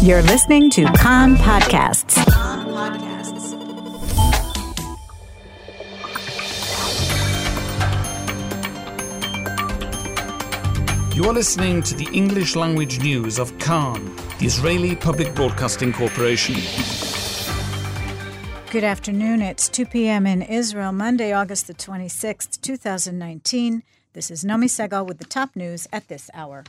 You're listening to Kan Podcasts. You are listening to the English language news of Kan, the Israeli Public Broadcasting Corporation. Good afternoon. It's 2 p.m. in Israel, Monday, August the 26th, 2019. This is Nomi Segal with the top news at this hour.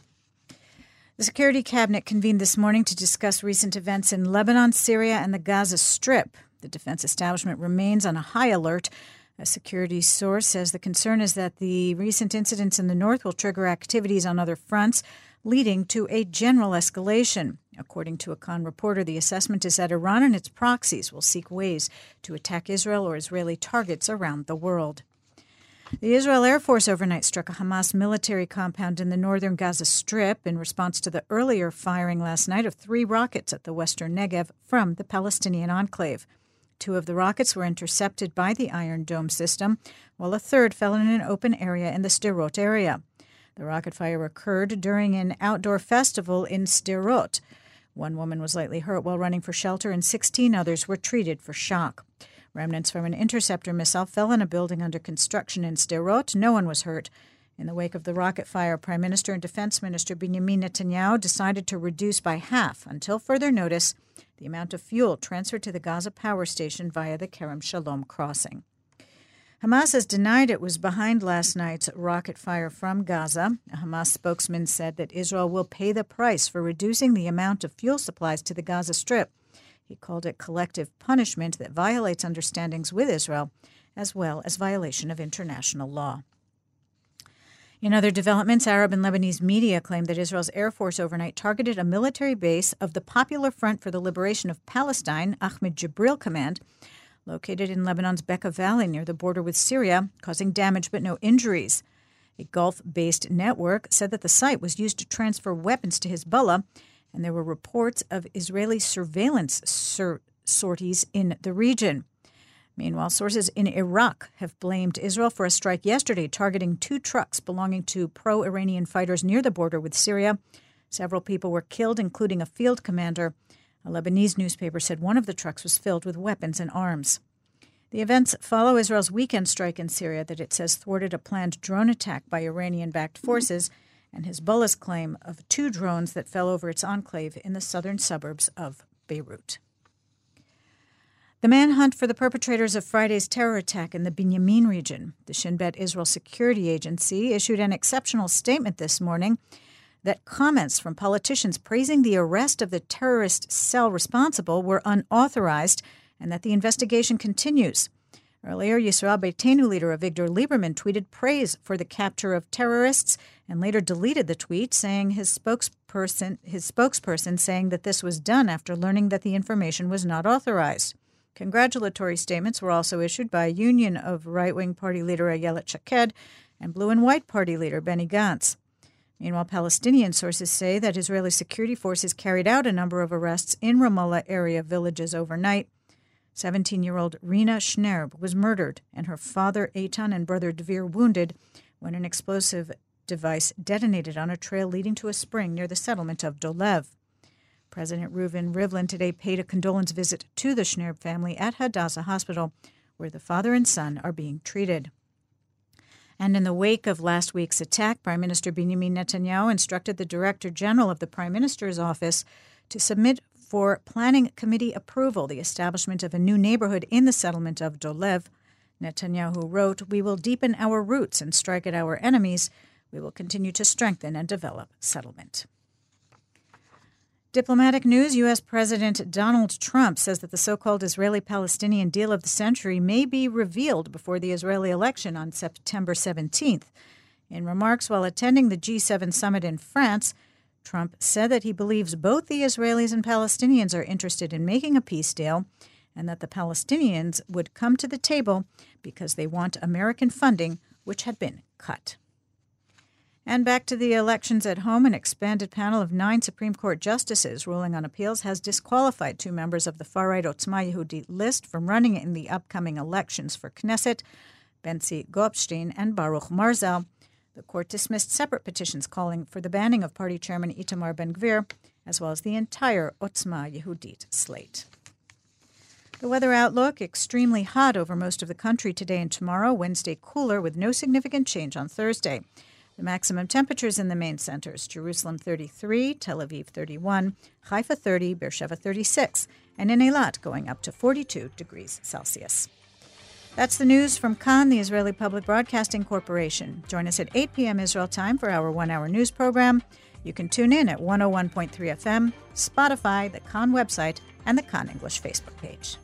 The Security Cabinet convened this morning to discuss recent events in Lebanon, Syria, and the Gaza Strip. The defense establishment remains on a high alert. A security source says the concern is that the recent incidents in the north will trigger activities on other fronts, leading to a general escalation. According to a Kan reporter, the assessment is that Iran and its proxies will seek ways to attack Israel or Israeli targets around the world. The Israel Air Force overnight struck a Hamas military compound in the northern Gaza Strip in response to the earlier firing last night of three rockets at the western Negev from the Palestinian enclave. Two of the rockets were intercepted by the Iron Dome system, while a third fell in an open area in the Sderot area. The rocket fire occurred during an outdoor festival in Sderot. One woman was lightly hurt while running for shelter, and 16 others were treated for shock. Remnants from an interceptor missile fell on a building under construction in Sderot. No one was hurt. In the wake of the rocket fire, Prime Minister and Defense Minister Benjamin Netanyahu decided to reduce by half, until further notice, the amount of fuel transferred to the Gaza power station via the Kerem Shalom crossing. Hamas has denied it was behind last night's rocket fire from Gaza. A Hamas spokesman said that Israel will pay the price for reducing the amount of fuel supplies to the Gaza Strip. He called it collective punishment that violates understandings with Israel, as well as violation of international law. In other developments, Arab and Lebanese media claim that Israel's Air Force overnight targeted a military base of the Popular Front for the Liberation of Palestine, Ahmed Jibril Command, located in Lebanon's Bekaa Valley near the border with Syria, causing damage but no injuries. A Gulf based network said that the site was used to transfer weapons to Hezbollah and there were reports of Israeli surveillance sur- sorties in the region. Meanwhile, sources in Iraq have blamed Israel for a strike yesterday targeting two trucks belonging to pro Iranian fighters near the border with Syria. Several people were killed, including a field commander. A Lebanese newspaper said one of the trucks was filled with weapons and arms. The events follow Israel's weekend strike in Syria that it says thwarted a planned drone attack by Iranian backed forces and Hezbollah's claim of two drones that fell over its enclave in the southern suburbs of Beirut. The manhunt for the perpetrators of Friday's terror attack in the Binyamin region. The Shin Bet Israel Security Agency issued an exceptional statement this morning that comments from politicians praising the arrest of the terrorist cell responsible were unauthorized and that the investigation continues. Earlier, Yisrael Beitenu leader Avigdor Lieberman tweeted praise for the capture of terrorists and later deleted the tweet, saying his spokesperson his spokesperson saying that this was done after learning that the information was not authorized. Congratulatory statements were also issued by Union of right-wing party leader Ayelet Shaked and Blue and White party leader Benny Gantz. Meanwhile, Palestinian sources say that Israeli security forces carried out a number of arrests in Ramallah area villages overnight 17 year old Rina Schnerb was murdered and her father, Eitan, and brother Dvir wounded when an explosive device detonated on a trail leading to a spring near the settlement of Dolev. President Reuven Rivlin today paid a condolence visit to the Schnerb family at Hadassah Hospital, where the father and son are being treated. And in the wake of last week's attack, Prime Minister Benjamin Netanyahu instructed the Director General of the Prime Minister's office to submit for Planning Committee approval the establishment of a new neighborhood in the settlement of Dolev. Netanyahu wrote, We will deepen our roots and strike at our enemies. We will continue to strengthen and develop settlement. Diplomatic news U.S. President Donald Trump says that the so called Israeli Palestinian deal of the century may be revealed before the Israeli election on September 17th. In remarks while attending the G7 summit in France, Trump said that he believes both the Israelis and Palestinians are interested in making a peace deal and that the Palestinians would come to the table because they want American funding, which had been cut. And back to the elections at home, an expanded panel of nine Supreme Court justices ruling on appeals has disqualified two members of the far right Otzma Yehudit list from running in the upcoming elections for Knesset, Bentzi Gopstein and Baruch Marzel. The court dismissed separate petitions calling for the banning of party chairman Itamar Ben Gvir as well as the entire Otzma Yehudit slate. The weather outlook extremely hot over most of the country today and tomorrow. Wednesday cooler with no significant change on Thursday. The maximum temperatures in the main centers Jerusalem 33, Tel Aviv 31, Haifa 30, Beersheba 36, and in Eilat going up to 42 degrees Celsius. That's the news from Kan, the Israeli Public Broadcasting Corporation. Join us at 8 p.m. Israel time for our one hour news program. You can tune in at 101.3 FM, Spotify, the Kan website, and the Kan English Facebook page.